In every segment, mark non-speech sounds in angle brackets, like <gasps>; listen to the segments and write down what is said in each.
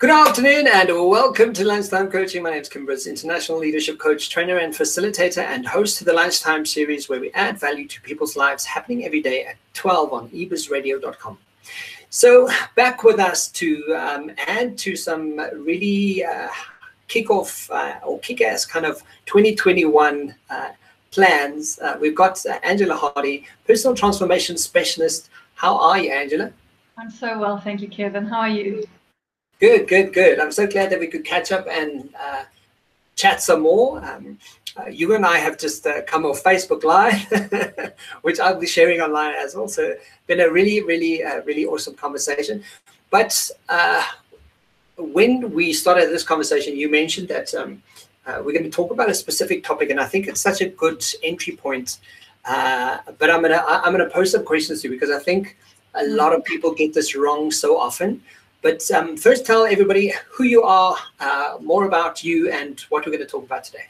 Good afternoon and welcome to Lunchtime Coaching. My name is Kim international leadership coach, trainer, and facilitator, and host of the Lunchtime series where we add value to people's lives happening every day at 12 on ebizradio.com. So, back with us to um, add to some really uh, kick-off uh, or kick-ass kind of 2021 uh, plans. Uh, we've got uh, Angela Hardy, personal transformation specialist. How are you, Angela? I'm so well, thank you, Kevin. How are you? Good, good, good. I'm so glad that we could catch up and uh, chat some more. Um, uh, you and I have just uh, come off Facebook Live, <laughs> which I'll be sharing online as well. So, been a really, really, uh, really awesome conversation. But uh, when we started this conversation, you mentioned that um, uh, we're going to talk about a specific topic, and I think it's such a good entry point. but I'm gonna I'm gonna pose some questions to you because I think a lot of people get this wrong so often. But um, first, tell everybody who you are, uh, more about you, and what we're going to talk about today.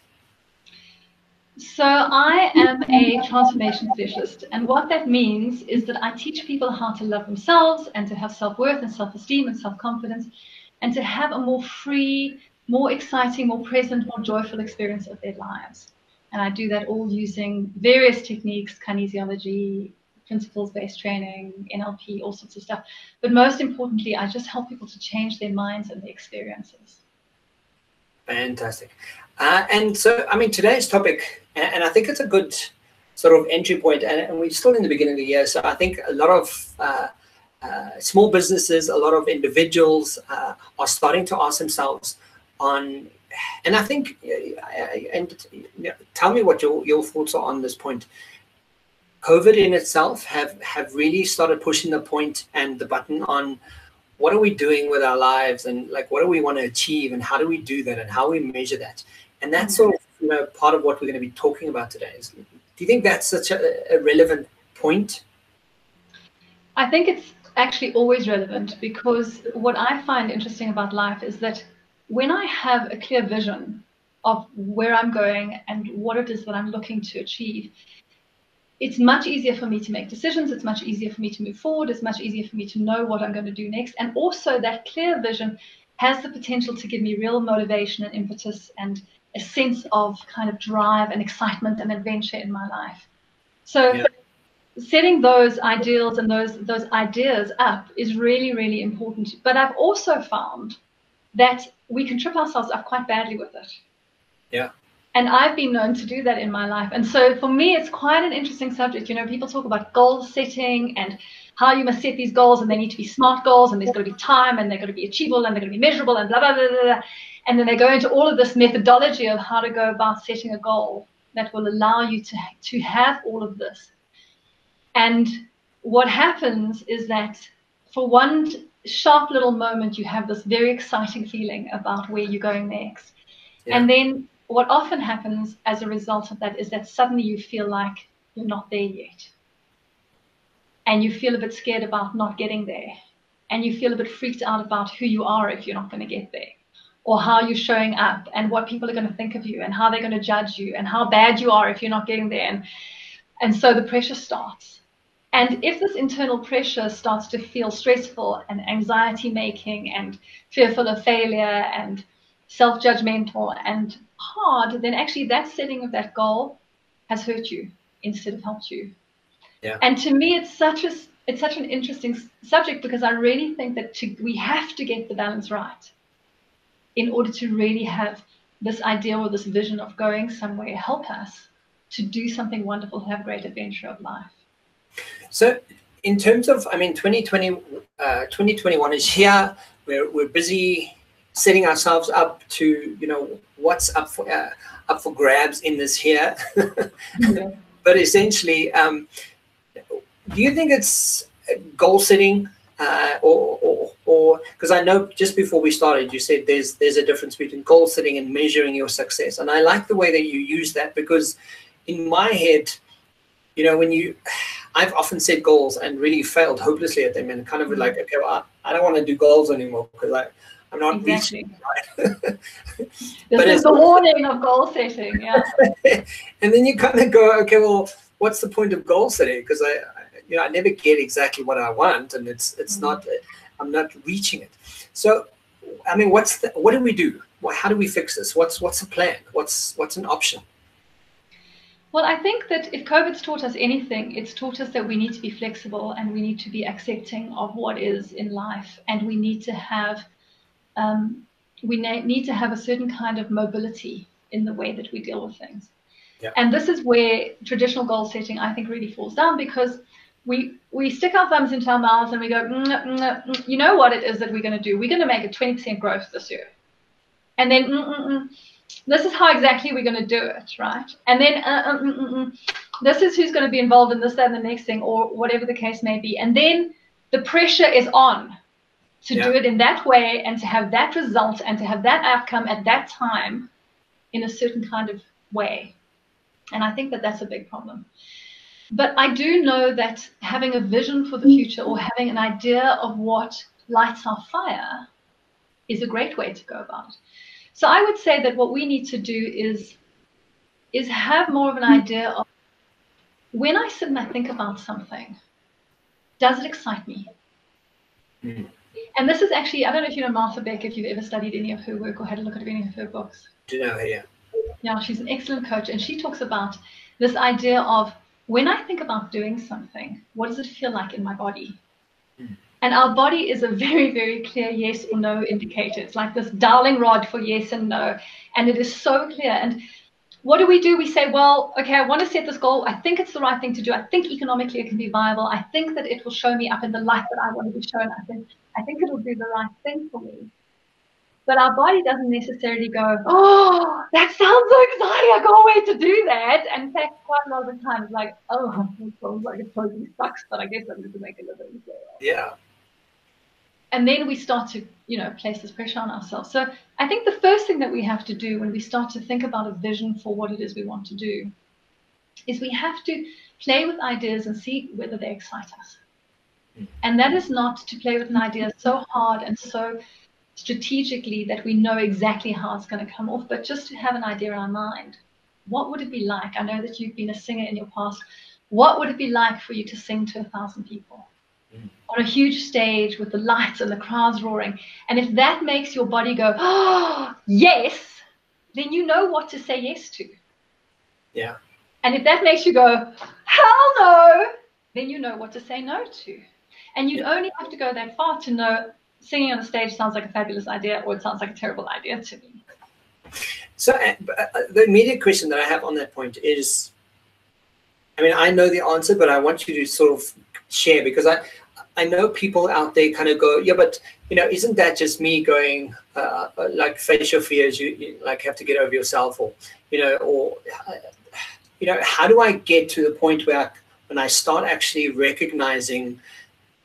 So, I am a transformation specialist, and what that means is that I teach people how to love themselves and to have self worth and self esteem and self confidence, and to have a more free, more exciting, more present, more joyful experience of their lives. And I do that all using various techniques, kinesiology, principles based training, NLP, all sorts of stuff. But most importantly, I just help people to change their minds and their experiences. Fantastic. Uh, and so, I mean, today's topic, and I think it's a good sort of entry point, and, we're still in the beginning of the year. So I think a lot of uh, uh, small businesses, a lot of individuals uh, are starting to ask themselves on, and I think, uh, and tell me what your, your thoughts are on this point. COVID in itself have have really started pushing the point and the button on what are we doing with our lives and like what do we want to achieve and how do we do that and how we measure that. And that's mm-hmm. sort of you know part of what we're going to be talking about today is, do you think that's such a, a relevant point? I think it's actually always relevant because what i find interesting about life is that when i have a clear vision of where i'm going and what it is that i'm looking to achieve it's much easier for me to make decisions. It's much easier for me to move forward. It's much easier for me to know what I'm going to do next. And also, that clear vision has the potential to give me real motivation and impetus and a sense of kind of drive and excitement and adventure in my life. So, yeah. setting those ideals and those those ideas up is really really important. But I've also found that we can trip ourselves up quite badly with it. Yeah. And I've been known to do that in my life. And so for me, it's quite an interesting subject. You know, people talk about goal setting and how you must set these goals, and they need to be smart goals, and there's got to be time, and they've got to be achievable, and they're going to be measurable, and blah, blah, blah, blah, blah. And then they go into all of this methodology of how to go about setting a goal that will allow you to, to have all of this. And what happens is that for one sharp little moment, you have this very exciting feeling about where you're going next. Yeah. And then what often happens as a result of that is that suddenly you feel like you're not there yet. And you feel a bit scared about not getting there. And you feel a bit freaked out about who you are if you're not going to get there. Or how you're showing up and what people are going to think of you and how they're going to judge you and how bad you are if you're not getting there. And, and so the pressure starts. And if this internal pressure starts to feel stressful and anxiety making and fearful of failure and self judgmental and hard, then actually that setting of that goal has hurt you instead of helped you. Yeah. And to me, it's such a it's such an interesting subject because I really think that to, we have to get the balance right in order to really have this idea or this vision of going somewhere help us to do something wonderful, have a great adventure of life. So, in terms of, I mean, 2020, uh, 2021 is here. We're, we're busy setting ourselves up to you know what's up for uh, up for grabs in this here mm-hmm. <laughs> but essentially um, do you think it's goal setting uh, or or because I know just before we started you said there's there's a difference between goal setting and measuring your success and I like the way that you use that because in my head you know when you I've often set goals and really failed hopelessly at them and kind of mm-hmm. like okay well, I, I don't want to do goals anymore because I I'm not exactly. reaching <laughs> this is the warning of goal setting, yeah. <laughs> and then you kind of go, okay, well, what's the point of goal setting? Because I, you know, I never get exactly what I want, and it's it's mm-hmm. not, I'm not reaching it. So, I mean, what's the, what do we do? How do we fix this? What's what's the plan? What's what's an option? Well, I think that if COVID's taught us anything, it's taught us that we need to be flexible and we need to be accepting of what is in life, and we need to have um, we need to have a certain kind of mobility in the way that we deal with things. Yeah. And this is where traditional goal setting, I think, really falls down because we we stick our thumbs into our mouths and we go, mm, mm, mm, you know what it is that we're going to do? We're going to make a 20% growth this year. And then this is how exactly we're going to do it, right? And then uh, uh, this is who's going to be involved in this, that, and the next thing, or whatever the case may be. And then the pressure is on to yeah. do it in that way and to have that result and to have that outcome at that time in a certain kind of way. And I think that that's a big problem. But I do know that having a vision for the future or having an idea of what lights our fire is a great way to go about it. So I would say that what we need to do is is have more of an idea of when I sit and I think about something, does it excite me? Mm. And this is actually, I don't know if you know Martha Beck, if you've ever studied any of her work or had a look at any of her books. Do you know her, yeah. Yeah, she's an excellent coach. And she talks about this idea of when I think about doing something, what does it feel like in my body? Mm. And our body is a very, very clear yes or no indicator. It's like this dowsing rod for yes and no. And it is so clear. And what do we do? We say, well, okay, I want to set this goal. I think it's the right thing to do. I think economically it can be viable. I think that it will show me up in the light that I want to be shown. I think I think it'll do the right thing for me. But our body doesn't necessarily go, oh, that sounds so exciting. I can't wait to do that. And in fact, quite a lot of the time, it's like, oh, <laughs> it sounds like it totally sucks, but I guess I'm going to make a living. So. Yeah. And then we start to, you know, place this pressure on ourselves. So I think the first thing that we have to do when we start to think about a vision for what it is we want to do is we have to play with ideas and see whether they excite us. And that is not to play with an idea so hard and so strategically that we know exactly how it's going to come off, but just to have an idea in our mind. What would it be like? I know that you've been a singer in your past. What would it be like for you to sing to a thousand people mm. on a huge stage with the lights and the crowds roaring? And if that makes your body go, oh, yes, then you know what to say yes to. Yeah. And if that makes you go, hell no, then you know what to say no to. And you'd only have to go that far to know singing on a stage sounds like a fabulous idea or it sounds like a terrible idea to me. So uh, uh, the immediate question that I have on that point is, I mean, I know the answer, but I want you to sort of share because I, I know people out there kind of go, yeah, but you know, isn't that just me going uh, uh like face your fears? You, you, like have to get over yourself, or you know, or uh, you know, how do I get to the point where I, when I start actually recognizing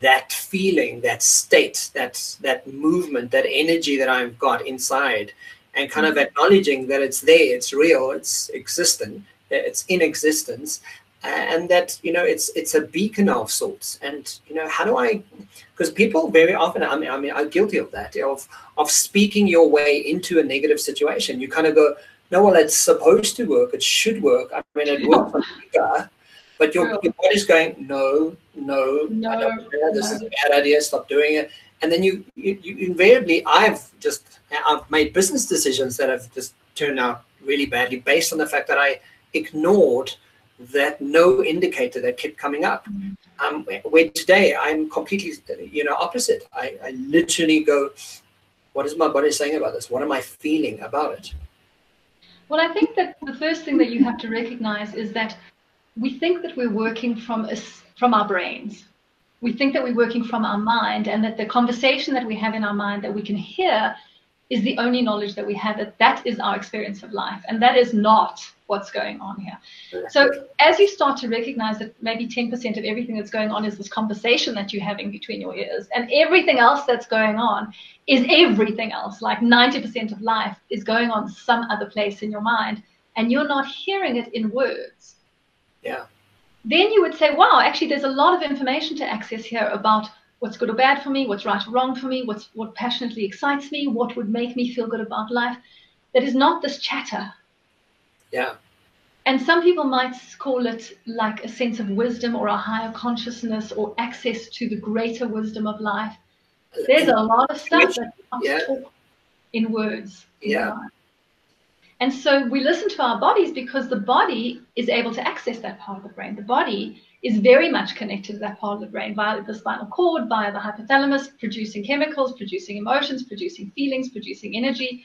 that feeling, that state, that that movement, that energy that I've got inside, and kind of mm-hmm. acknowledging that it's there, it's real, it's existent, it's in existence, and that you know it's it's a beacon of sorts. And you know how do I? Because people very often, I mean, I mean, are guilty of that of of speaking your way into a negative situation. You kind of go, no, well, it's supposed to work, it should work. I mean, it <laughs> works for but your, your body's going, no, no, no I don't care. This no. is a bad idea. Stop doing it. And then you, you, you invariably, I've just, I've made business decisions that have just turned out really badly based on the fact that I ignored that no indicator that kept coming up. Mm-hmm. Um, where today I'm completely, you know, opposite. I, I literally go, what is my body saying about this? What am I feeling about it? Well, I think that the first thing that you have to recognize is that we think that we're working from a, from our brains. We think that we're working from our mind, and that the conversation that we have in our mind that we can hear is the only knowledge that we have. That that is our experience of life, and that is not what's going on here. So as you start to recognize that maybe 10% of everything that's going on is this conversation that you're having between your ears, and everything else that's going on is everything else. Like 90% of life is going on some other place in your mind, and you're not hearing it in words yeah. Then you would say, wow, actually, there's a lot of information to access here about what's good or bad for me, what's right or wrong for me, what's what passionately excites me, what would make me feel good about life. That is not this chatter. Yeah. And some people might call it like a sense of wisdom or a higher consciousness or access to the greater wisdom of life. There's a lot of stuff that yeah. in words. Yeah. And so we listen to our bodies because the body is able to access that part of the brain. The body is very much connected to that part of the brain via the spinal cord, via the hypothalamus, producing chemicals, producing emotions, producing feelings, producing energy.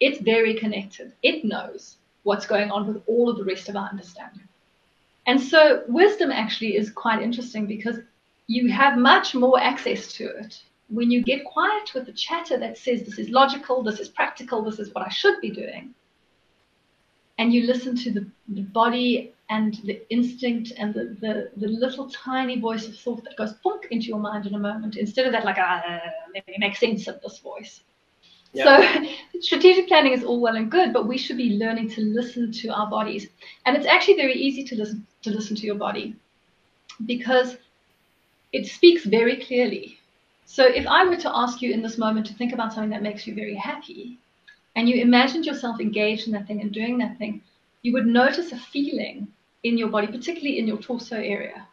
It's very connected. It knows what's going on with all of the rest of our understanding. And so wisdom actually is quite interesting because you have much more access to it when you get quiet with the chatter that says this is logical, this is practical, this is what I should be doing. And you listen to the, the body and the instinct and the, the, the little tiny voice of thought that goes punk into your mind in a moment instead of that like ah, let me make sense of this voice. Yeah. so <laughs> strategic planning is all well and good but we should be learning to listen to our bodies. And it's actually very easy to listen to listen to your body because it speaks very clearly. So if i were to ask you in this moment to think about something that makes you very happy and you imagined yourself engaged in that thing and doing that thing you would notice a feeling in your body, particularly in your torso area.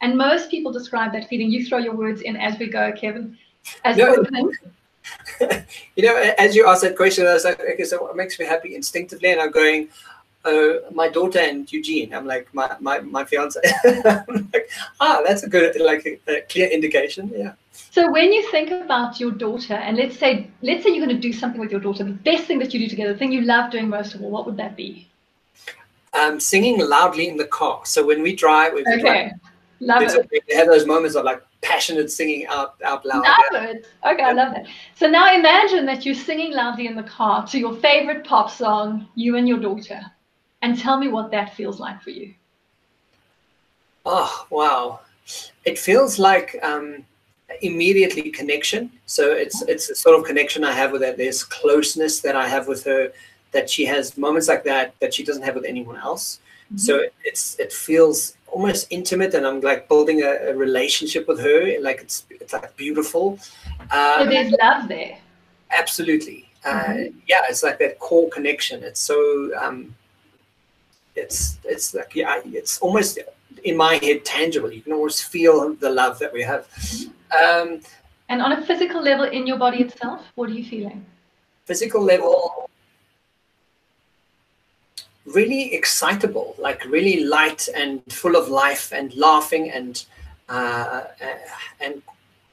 And most people describe that feeling. You throw your words in as we go, Kevin. As no. <laughs> you know, as you asked that question, I was like, okay, so what makes me happy instinctively? And I'm going, uh, my daughter and Eugene. I'm like, my my, my fiance. <laughs> like, ah, that's a good, like, a, a clear indication. Yeah. So when you think about your daughter, and let's say, let's say you're going to do something with your daughter, the best thing that you do together, the thing you love doing most of all, what would that be? um, singing loudly in the car. So when we drive, we okay. love it. Have those moments of like passionate singing out, out loud. Love yeah. it. Okay, yeah. I love that. So now imagine that you're singing loudly in the car to your favorite pop song, you and your daughter, and tell me what that feels like for you. Oh, wow. It feels like um, immediately connection. So it's it's a sort of connection I have with her. There's closeness that I have with her that she has moments like that that she doesn't have with anyone else. Mm-hmm. So it's it feels almost intimate, and I'm like building a, a relationship with her. Like it's it's like beautiful. Um, so there's love there. Absolutely. Uh, mm-hmm. Uh, yeah, it's like that core connection. It's so um, it's it's like yeah, it's almost in my head tangible. You can almost feel the love that we have. Mm-hmm. Um, and on a physical level, in your body itself, what are you feeling? Physical level, really excitable, like really light and full of life and laughing and uh, and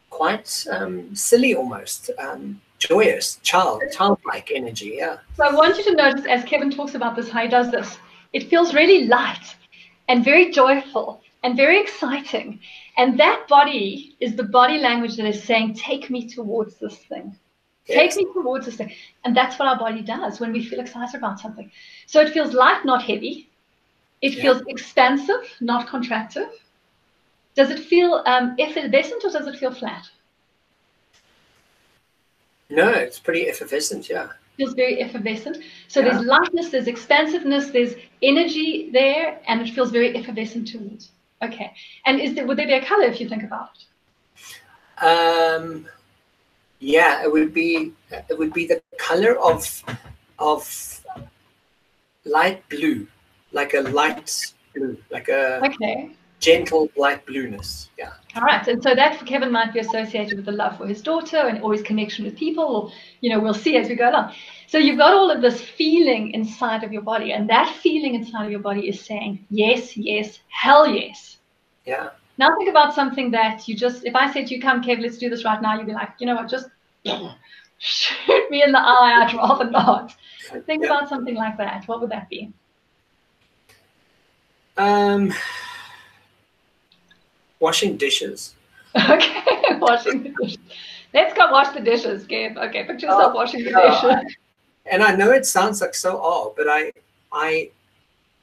quite um, silly almost. Um, joyous, child, childlike energy. Yeah. So I want you to notice as Kevin talks about this, how he does this. It feels really light and very joyful and very exciting. And that body is the body language that is saying, take me towards this thing. Take me towards this thing. And that's what our body does when we feel excited about something. So it feels light, not heavy. It yeah. feels expansive, not contractive. Does it feel um, effervescent or does it feel flat? No, it's pretty effervescent, yeah. Feels very effervescent. So yeah. there's lightness, there's expansiveness, there's energy there, and it feels very effervescent towards. Okay. And is there would there be a color if you think about it? Um yeah, it would be it would be the color of of light blue, like a light blue, like a okay. gentle light blueness. Yeah. All right, and so that for Kevin might be associated with the love for his daughter and always connection with people, or you know, we'll see as we go along. So you've got all of this feeling inside of your body, and that feeling inside of your body is saying yes, yes, hell yes. Yeah. Now think about something that you just, if I said to you, come, Kev, let's do this right now, you'd be like, you know what, just <laughs> shoot me in the eye. I'd rather not. Think yeah. about something like that. What would that be? Um, washing dishes. <laughs> Okay, <laughs> washing the dishes. Let's go wash the dishes, Gabe. Okay, picture yourself oh, washing the dishes. And I know it sounds like so odd, but I, I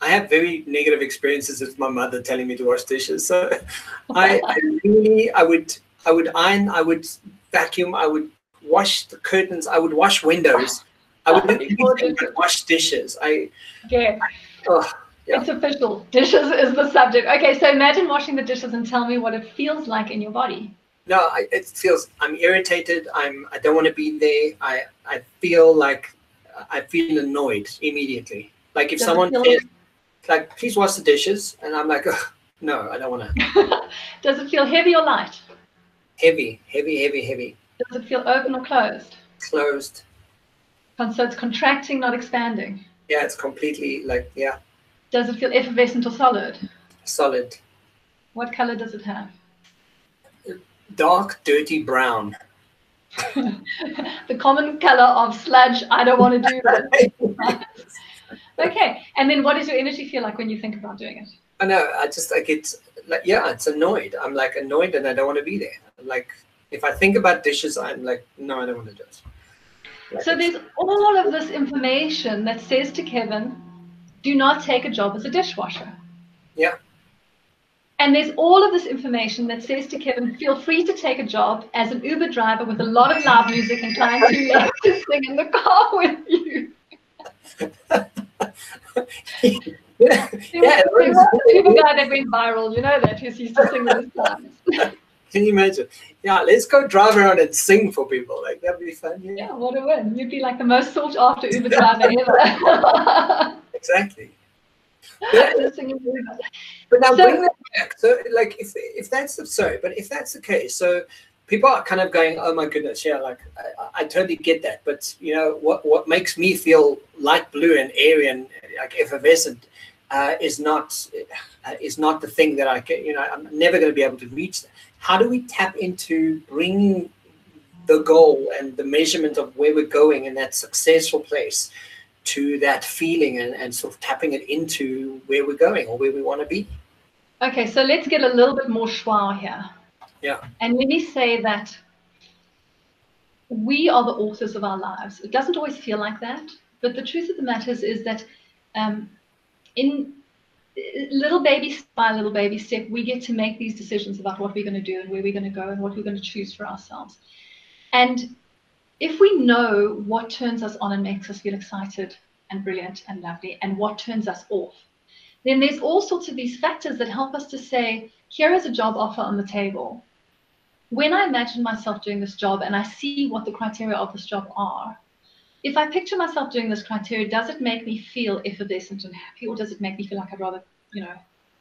I have very negative experiences with my mother telling me to wash dishes. So <laughs> I, I really, I would, I would iron, I would vacuum, I would wash the curtains, I would wash windows, I would wash dishes. I, yeah. Oh, yeah. It's official. Dishes is the subject. Okay, so imagine washing the dishes and tell me what it feels like in your body. No, I, it feels. I'm irritated. I'm. I don't want to be there. I. I feel like. I feel annoyed immediately. Like if Does someone says, like, please wash the dishes. And I'm like, no, I don't want to. <laughs> Does it feel heavy or light? Heavy, heavy, heavy, heavy. Does it feel open or closed? Closed. So it's contracting, not expanding. Yeah, it's completely like yeah. Does it feel effervescent or solid? Solid. What color does it have? Dark, dirty brown. <laughs> the common color of sludge. I don't want to do that. <laughs> okay, and then what does your energy feel like when you think about doing it? I know. I just I get like yeah, it's annoyed. I'm like annoyed, and I don't want to be there. Like if I think about dishes, I'm like no, I don't want to do it. Like so there's all of this information that says to Kevin, do not take a job as a dishwasher. Yeah. And there's all of this information that says to Kevin, feel free to take a job as an Uber driver with a lot of loud music and trying to, to sing in the car with you. <laughs> yeah, yeah. The Uber guy that went viral, you know that, who's used to sing with his. Can you imagine? Yeah, let's go drive around and sing for people. Like that'd be fun. Yeah, yeah what a win! You'd be like the most sought after Uber driver ever. <laughs> exactly. <laughs> But, but now so, bring that back. So, like, if if that's the, sorry, but if that's the case, so people are kind of going, "Oh my goodness, yeah, like I, I totally get that." But you know, what what makes me feel light blue and airy and like effervescent uh, is not uh, is not the thing that I can. You know, I'm never going to be able to reach that. How do we tap into bringing the goal and the measurement of where we're going in that successful place to that feeling and, and sort of tapping it into where we're going or where we want to be. Okay, so let's get a little bit more schwa here. Yeah. And let me say that we are the authors of our lives. It doesn't always feel like that, but the truth of the matter is, is that um, in little baby by little baby step, we get to make these decisions about what we're going to do and where we're going to go and what we're going to choose for ourselves. And if we know what turns us on and makes us feel excited and brilliant and lovely and what turns us off, then there's all sorts of these factors that help us to say, here is a job offer on the table. When I imagine myself doing this job and I see what the criteria of this job are, if I picture myself doing this criteria, does it make me feel effervescent and happy, or does it make me feel like I'd rather, you know,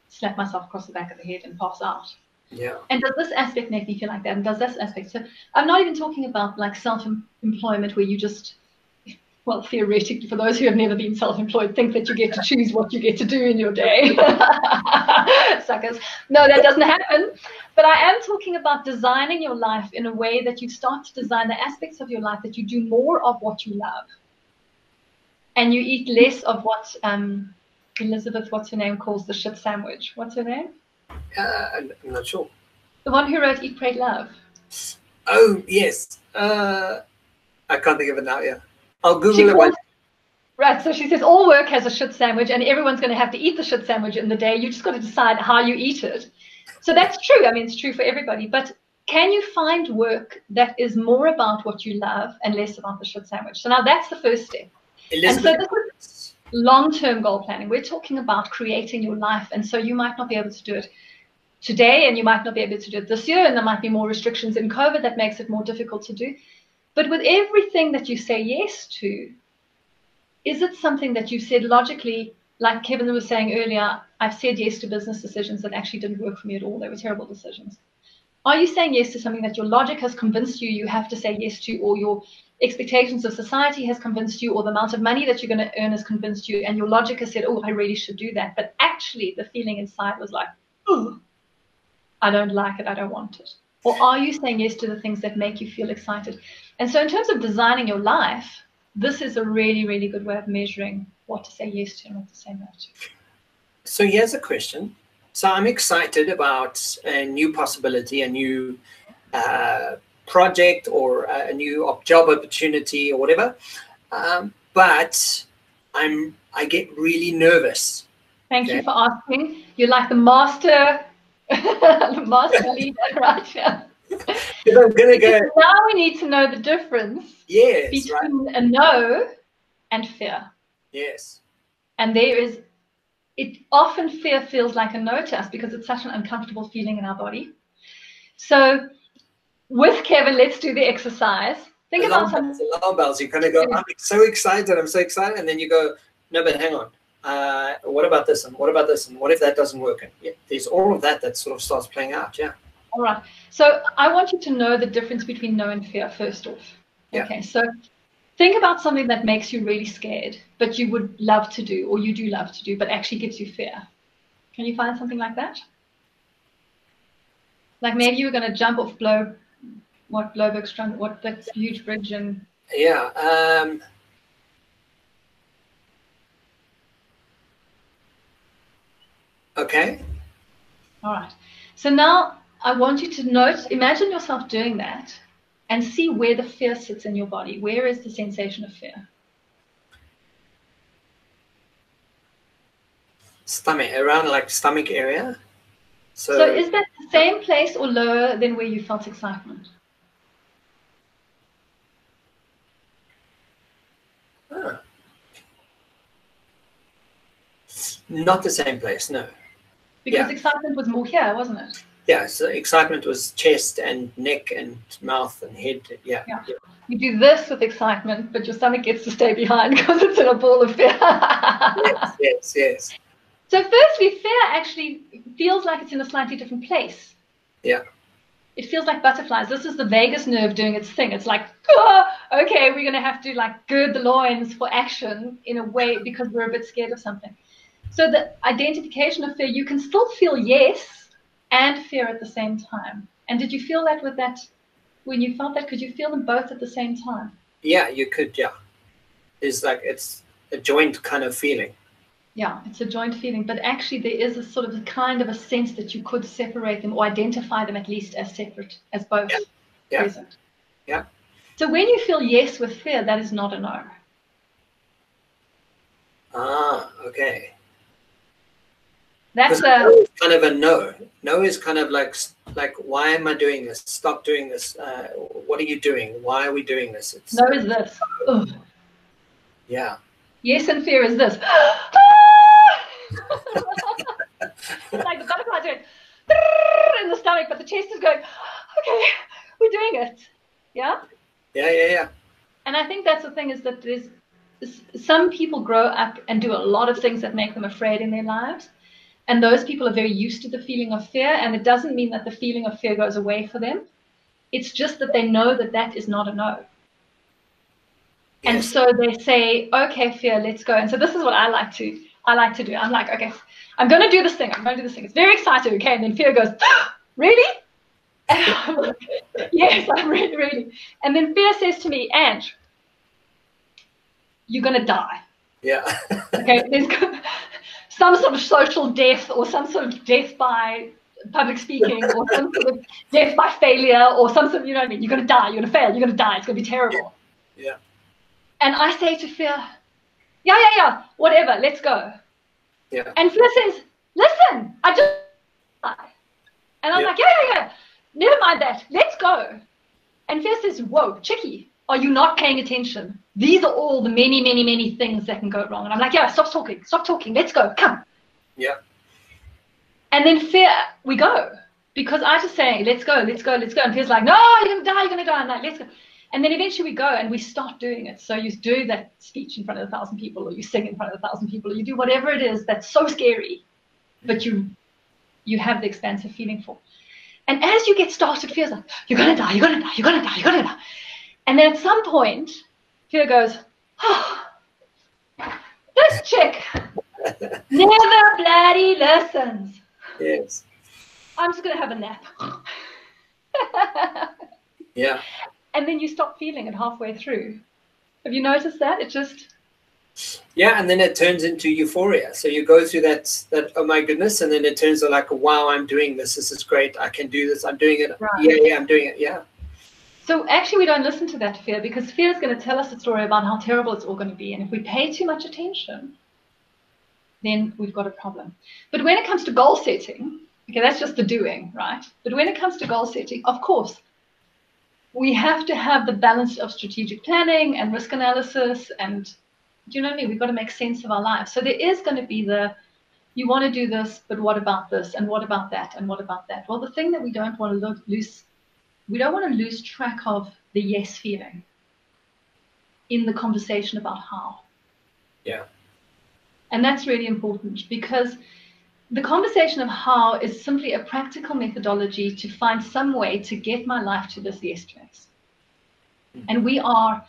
slap myself across the back of the head and pass out? Yeah. And does this aspect make me feel like that? And does this aspect? So I'm not even talking about like self-employment where you just, well, theoretically, for those who have never been self-employed, think that you get to choose what you get to do in your day. <laughs> Suckers. No, that doesn't happen. But I am talking about designing your life in a way that you start to design the aspects of your life that you do more of what you love. And you eat less of what um, Elizabeth, what's her name, calls the shit sandwich. What's her name? Uh, I'm not sure. The one who wrote Eat, Pray, Love. Oh, yes. Uh, I can't think of it now, yeah. I'll Google it. Calls, right, so she says all work has a shit sandwich and everyone's going to have to eat the shit sandwich in the day. You just got to decide how you eat it. So that's true. I mean, it's true for everybody. But can you find work that is more about what you love and less about the shit sandwich? So now that's the first step. Elizabeth. And so this is long-term goal planning. We're talking about creating your life. And so you might not be able to do it today and you might not be able to do it this year and there might be more restrictions in covid that makes it more difficult to do but with everything that you say yes to is it something that you said logically like kevin was saying earlier i've said yes to business decisions that actually didn't work for me at all they were terrible decisions are you saying yes to something that your logic has convinced you you have to say yes to or your expectations of society has convinced you or the amount of money that you're going to earn has convinced you and your logic has said oh i really should do that but actually the feeling inside was like oh I don't like it, I don't want it? Or are you saying yes to the things that make you feel excited? And so, in terms of designing your life, this is a really, really good way of measuring what to say yes to and what to say no to. So, here's a question. So, I'm excited about a new possibility, a new uh, project, or a new job opportunity, or whatever. Um, but I'm I get really nervous. Thank okay? you for asking. You're like the master <laughs> the master <laughs> leader right here. I'm gonna go. Now we need to know the difference yes, between right. a no and fear. Yes. And there is, it often fear feels like a no to us because it's such an uncomfortable feeling in our body. So, with Kevin, let's do the exercise. Think alarm about bells, alarm bells. You kind of go, I'm so excited, I'm so excited, and then you go, no, but hang on uh, what about this and what about this and what if that doesn't work and yeah, there's all of that that sort of starts playing out yeah all right so i want you to know the difference between no and fear first off yeah. okay so Think about something that makes you really scared, but you would love to do, or you do love to do, but actually gives you fear. Can you find something like that? Like maybe you were going to jump off Blow, what Bloubergstrand, what that huge bridge in. Yeah. Um, okay. All right. So now I want you to note, imagine yourself doing that and see where the fear sits in your body. Where is the sensation of fear? Stomach, around like stomach area. So, So is that the same place or lower than where you felt excitement? ah. Not the same place, no. Because Yeah. excitement was more here, wasn't it? Yeah, so excitement was chest and neck and mouth and head. Yeah. Yeah. You do this with excitement, but your stomach gets to stay behind <laughs> because it's in a ball of fear. Yes, yes, yes. So, firstly, fear actually feels like it's in a slightly different place. Yeah. It feels like butterflies. This is the vagus nerve doing its thing. It's like, "Ah, okay, we're going to have to like gird the loins for action in a way because we're a bit scared of something. So, the identification of fear, you can still feel yes and fear at the same time. And did you feel that with that? When you felt that, could you feel them both at the same time? Yeah, you could, yeah. It's like it's a joint kind of feeling. Yeah, it's a joint feeling, but actually there is a sort of a kind of a sense that you could separate them or identify them at least as separate, as both Yeah. Yeah. present. Yeah. So when you feel yes with fear, that is not a no. Ah, okay. That's a no kind of a no. No is kind of like like why am I doing this? Stop doing this. Uh, what are you doing? Why are we doing this? It's no is this. Ugh. yeah. Yes and fear is this. <gasps> <laughs> Like the butterflies going in the stomach, but the chest is going, okay, we're doing it. Yeah? Yeah, yeah, yeah. And I think that's the thing is that there's some people grow up and do a lot of things that make them afraid in their lives. And those people are very used to the feeling of fear. And it doesn't mean that the feeling of fear goes away for them. It's just that they know that that is not a no. And so they say, okay, fear, let's go. And so this is what I like to I like to do. I'm like, okay, I'm gonna do this thing. I'm gonna do this thing. It's very exciting, okay? And then fear goes, <gasps> really? And I'm like, yes, I'm really, really. And then fear says to me, Ange, you're gonna die. Yeah. Okay, there's some sort of social death or some sort of death by public speaking or some sort of <laughs> death by failure or some sort of, you know what I mean? You're gonna die, you're gonna fail, you're gonna die, it's gonna be terrible. Yeah. And I say to fear, yeah, yeah, yeah, whatever, let's go. Yeah. And fear says, listen, I just die. And I'm Yeah. like, yeah, yeah, yeah, never mind that, let's go. And fear says, whoa, Chicky, are you not paying attention? These are all the many, many, many things that can go wrong. And I'm like, yeah, stop talking, stop talking, let's go, come. Yeah. And then fear, we go. Because I just say, let's go, let's go, let's go. And fear's like, no, you're going to die, you're going to die. I'm like, let's go. And then eventually we go and we start doing it. So you do that speech in front of a thousand people, or you sing in front of a thousand people, or you do whatever it is that's so scary, but you you have the expansive feeling for. And as you get started, fear's like, you're gonna die, you're gonna die, you're gonna die, you're gonna die. And then at some point, fear goes, oh, this chick never bloody listens. Yes. I'm just gonna have a nap. <laughs> Yeah. and then you stop feeling it halfway through. Have you noticed that? It just Yeah, and then it turns into euphoria. So you go through that that oh my goodness, and then it turns to like wow, I'm doing this. This is great. I can do this. I'm doing it. Right. Yeah, yeah, I'm doing it. Yeah. So actually we don't listen to that fear because fear is going to tell us a story about how terrible it's all going to be. And if we pay too much attention, then we've got a problem. But when it comes to goal setting, okay, that's just the doing, right? But when it comes to goal setting, of course, we have to have the balance of strategic planning and risk analysis and do you know what I mean? We've got to make sense of our lives. So there is going to be the you want to do this, but what about this? And what about that? And what about that? Well, the thing that we don't want to lo- lose, we don't want to lose track of the yes feeling in the conversation about how. Yeah. And that's really important because the conversation of how is simply a practical methodology to find some way to get my life to this yes place. Mm-hmm. And we are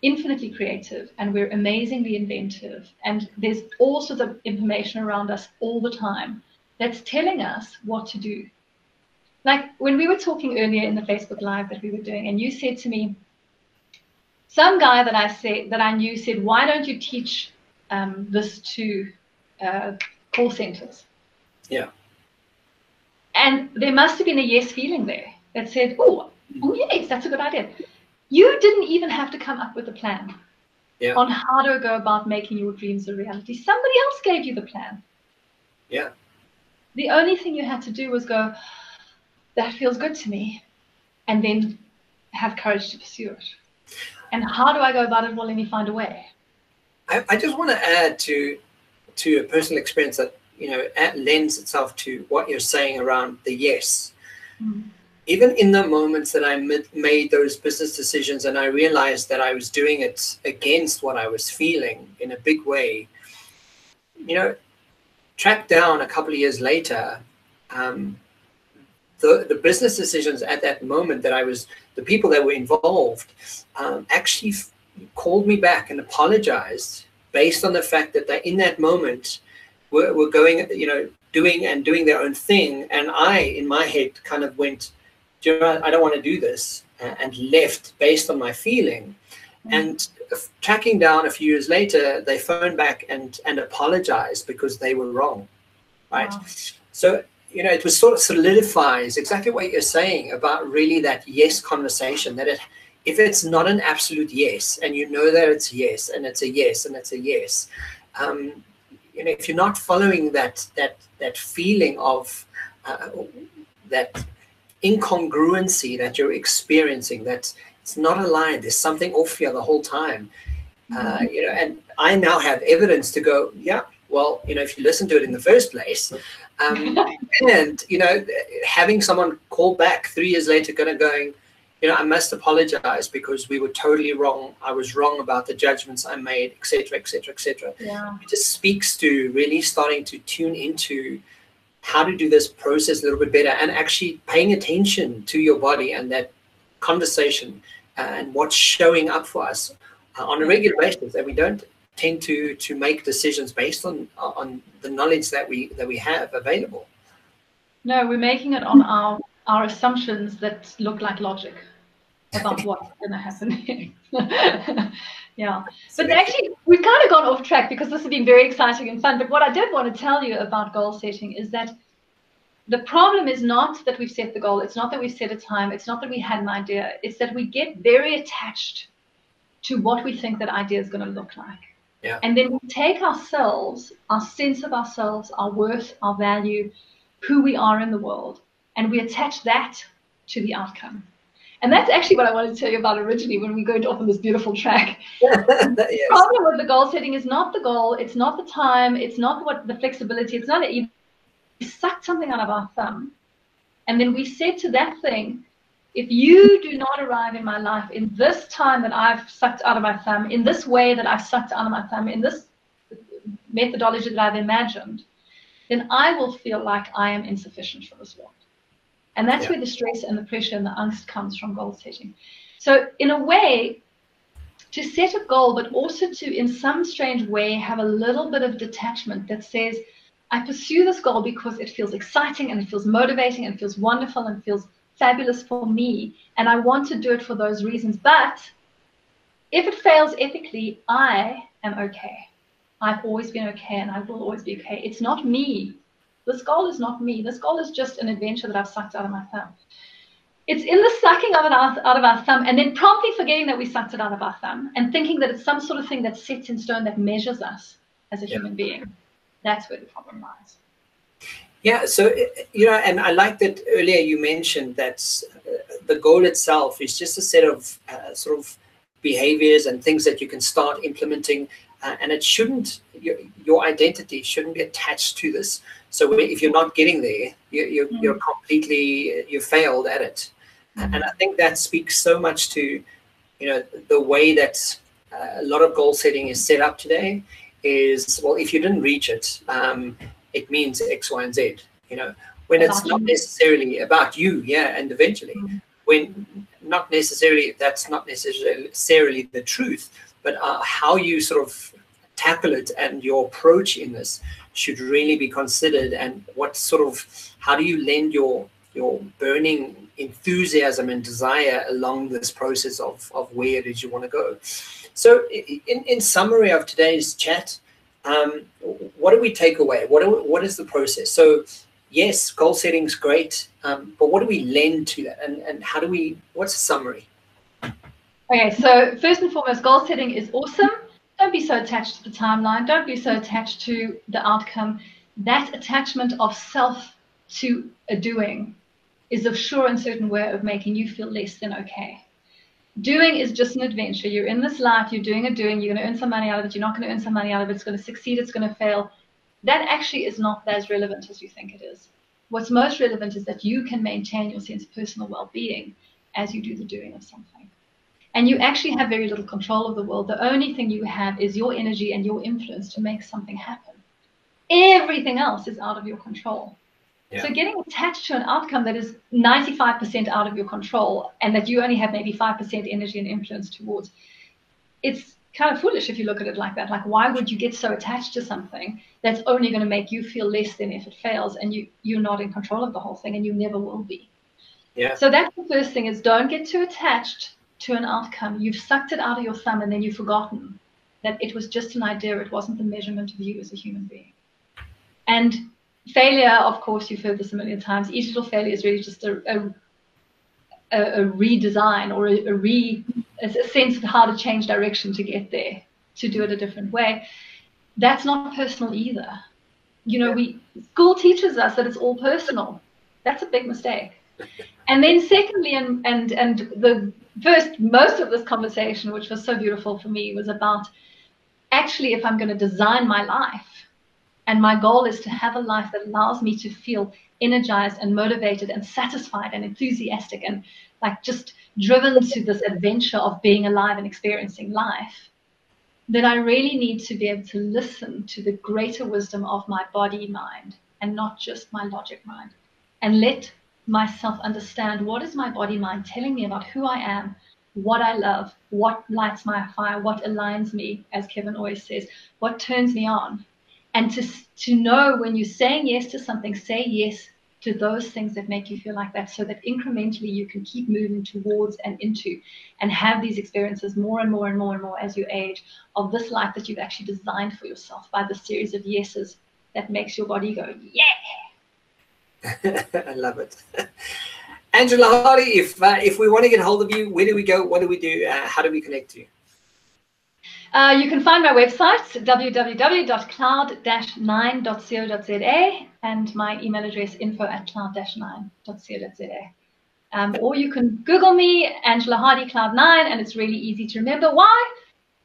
infinitely creative and we're amazingly inventive. And there's all sorts of information around us all the time that's telling us what to do. Like when we were talking earlier in the Facebook Live that we were doing, and you said to me, some guy that I said that I knew said, "Why don't you teach um, this to uh, call centers?" Yeah. And there must have been a yes feeling there that said, "Oh, oh yes, that's a good idea." You didn't even have to come up with a plan yeah. on how to go about making your dreams a reality. Somebody else gave you the plan. Yeah. The only thing you had to do was go, that feels good to me, and then have courage to pursue it. And how do I go about it? Well, let me find a way. I, I just want to add to to a personal experience that you know lends itself to what you're saying around the yes. Mm. Even in the moments that I made those business decisions and I realized that I was doing it against what I was feeling in a big way, you know, tracked down a couple of years later, um, the, the business decisions at that moment that I was, the people that were involved um, actually f- called me back and apologized based on the fact that they, in that moment, were, were going, you know, doing and doing their own thing. And I, in my head, kind of went, do you know, I don't want to do this, and left based on my feeling. And tracking down a few years later, they phoned back and and apologized because they were wrong, right? Wow. So you know, it was sort of solidifies exactly what you're saying about really that yes conversation. That it, if it's not an absolute yes, and you know that it's yes, and it's a yes, and it's a yes, um, you know, if you're not following that that that feeling of uh, that incongruency that you're experiencing, that it's not aligned. There's something off here the whole time. Uh, mm-hmm. Uh, you know, and I now have evidence to go, yeah, well, you know, if you listen to it in the first place, um, and you know, having someone call back three years later, kind of going, you know, I must apologize because we were totally wrong. I was wrong about the judgments I made, etc., etc., etc. It just speaks to really starting to tune into how to do this process a little bit better and actually paying attention to your body and that conversation and what's showing up for us uh, on a regular basis that we don't tend to to make decisions based on on the knowledge that we that we have available no we're making it on our our assumptions that look like logic about what's going to happen <laughs> yeah but actually we've kind of gone off track because this has been very exciting and fun but what i did want to tell you about goal setting is that the problem is not that we've set the goal. It's not that we've set a time. It's not that we had an idea. It's that we get very attached to what we think that idea is going to look like. Yeah. And then we take ourselves, our sense of ourselves, our worth, our value, who we are in the world, and we attach that to the outcome. And that's actually what I wanted to tell you about originally when we go off on this beautiful track. <laughs> yes. The problem with the goal setting is not the goal, it's not the time, it's not what the flexibility, it's not that you sucked something out of our thumb. And then we said to that thing, if you do not arrive in my life in this time that I've sucked out of my thumb, in this way that I've sucked out of my thumb, in this methodology that I've imagined, then I will feel like I am insufficient for this world. And that's yeah. where the stress and the pressure and the angst comes from goal setting. So, in a way, to set a goal, but also to, in some strange way, have a little bit of detachment that says, I pursue this goal because it feels exciting and it feels motivating and it feels wonderful and feels fabulous for me. And I want to do it for those reasons. But if it fails ethically, I am okay. I've always been okay and I will always be okay. It's not me. This goal is not me. This goal is just an adventure that I've sucked out of my thumb. It's in the sucking of it out, out of our thumb and then promptly forgetting that we sucked it out of our thumb and thinking that it's some sort of thing that sits in stone that measures us as a yeah. human being. That's where the problem lies. Yeah, so you know, and I like that earlier you mentioned that uh, the goal itself is just a set of uh, sort of behaviors and things that you can start implementing, uh, and it shouldn't your, your, identity shouldn't be attached to this. So if you're not getting there, you, you're, mm-hmm. you're completely you failed at it, mm-hmm. and I think that speaks so much to you know the way that uh, a lot of goal setting is set up today is well, if you didn't reach it, um, it means X, Y, and Z. You know, when about it's not you. necessarily about you, yeah, individually. Mm-hmm. When not necessarily that's not necessarily the truth, but uh, how you sort of tackle it and your approach in this should really be considered. And what sort of how do you lend your your burning enthusiasm and desire along this process of, of where is you want to go. So, in, in summary of today's chat, um, what do we take away? What, do, what is the process? So, yes, goal setting is great, um, but what do we lend to that? And, and how do we, what's the summary? Okay, so first and foremost, goal setting is awesome. Don't be so attached to the timeline. Don't be so attached to the outcome. That attachment of self to a doing is a sure and certain way of making you feel less than okay. Doing is just an adventure. You're in this life, you're doing a doing, you're going to earn some money out of it, you're not going to earn some money out of it, it's going to succeed, it's going to fail. That actually is not as relevant as you think it is. What's most relevant is that you can maintain your sense of personal well being as you do the doing of something. And you actually have very little control of the world. The only thing you have is your energy and your influence to make something happen. Everything else is out of your control. Yeah. So getting attached to an outcome that is 95% out of your control and that you only have maybe 5% energy and influence towards, it's kind of foolish if you look at it like that. Like, why would you get so attached to something that's only going to make you feel less than if it fails and you, you're not in control of the whole thing and you never will be? Yeah. So that's the first thing is don't get too attached to an outcome. You've sucked it out of your thumb and then you've forgotten that it was just an idea. It wasn't the measurement of you as a human being. And failure, of course, you've heard this a million times. Each little failure is really just a, a, a redesign or a, a re a sense of how to change direction to get there, to do it a different way. That's not personal either. You know, we school teaches us that it's all personal. That's a big mistake. And then secondly, and and and the first most of this conversation, which was so beautiful for me, was about actually if I'm going to design my life, and my goal is to have a life that allows me to feel energized and motivated and satisfied and enthusiastic and like just driven to this adventure of being alive and experiencing life, then I really need to be able to listen to the greater wisdom of my body mind and not just my logic mind and let myself understand what is my body mind telling me about who I am, what I love, what lights my fire, what aligns me, as Kevin always says, what turns me on and to to know when you're saying yes to something say yes to those things that make you feel like that so that incrementally you can keep moving towards and into and have these experiences more and more and more and more as you age of this life that you've actually designed for yourself by the series of yeses that makes your body go yeah! <laughs> I love it. <laughs> Angela hardy if uh, if we want to get hold of you where do we go? What do we do? Uh, how do we connect to you uh, you can find my website, www.cloud-9.co.za, and my email address, info at cloud-9.co.za. Um, or you can Google me, Angela Hardy Cloud9, and it's really easy to remember. Why?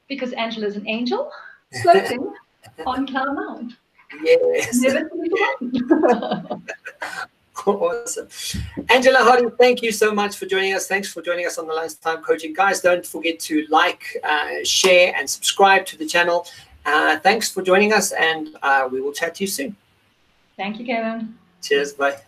Because Angela is an angel floating <laughs> on Cloud9. Yes. <laughs> Never to be forgotten. awesome. Angela Hardy, thank you so much for joining us. Thanks for joining us on the Lunchtime Coaching. Guys, don't forget to like, uh, share, and subscribe to the channel. Uh, thanks for joining us, and uh, we will chat to you soon. Thank you, Kevin. Cheers. Bye.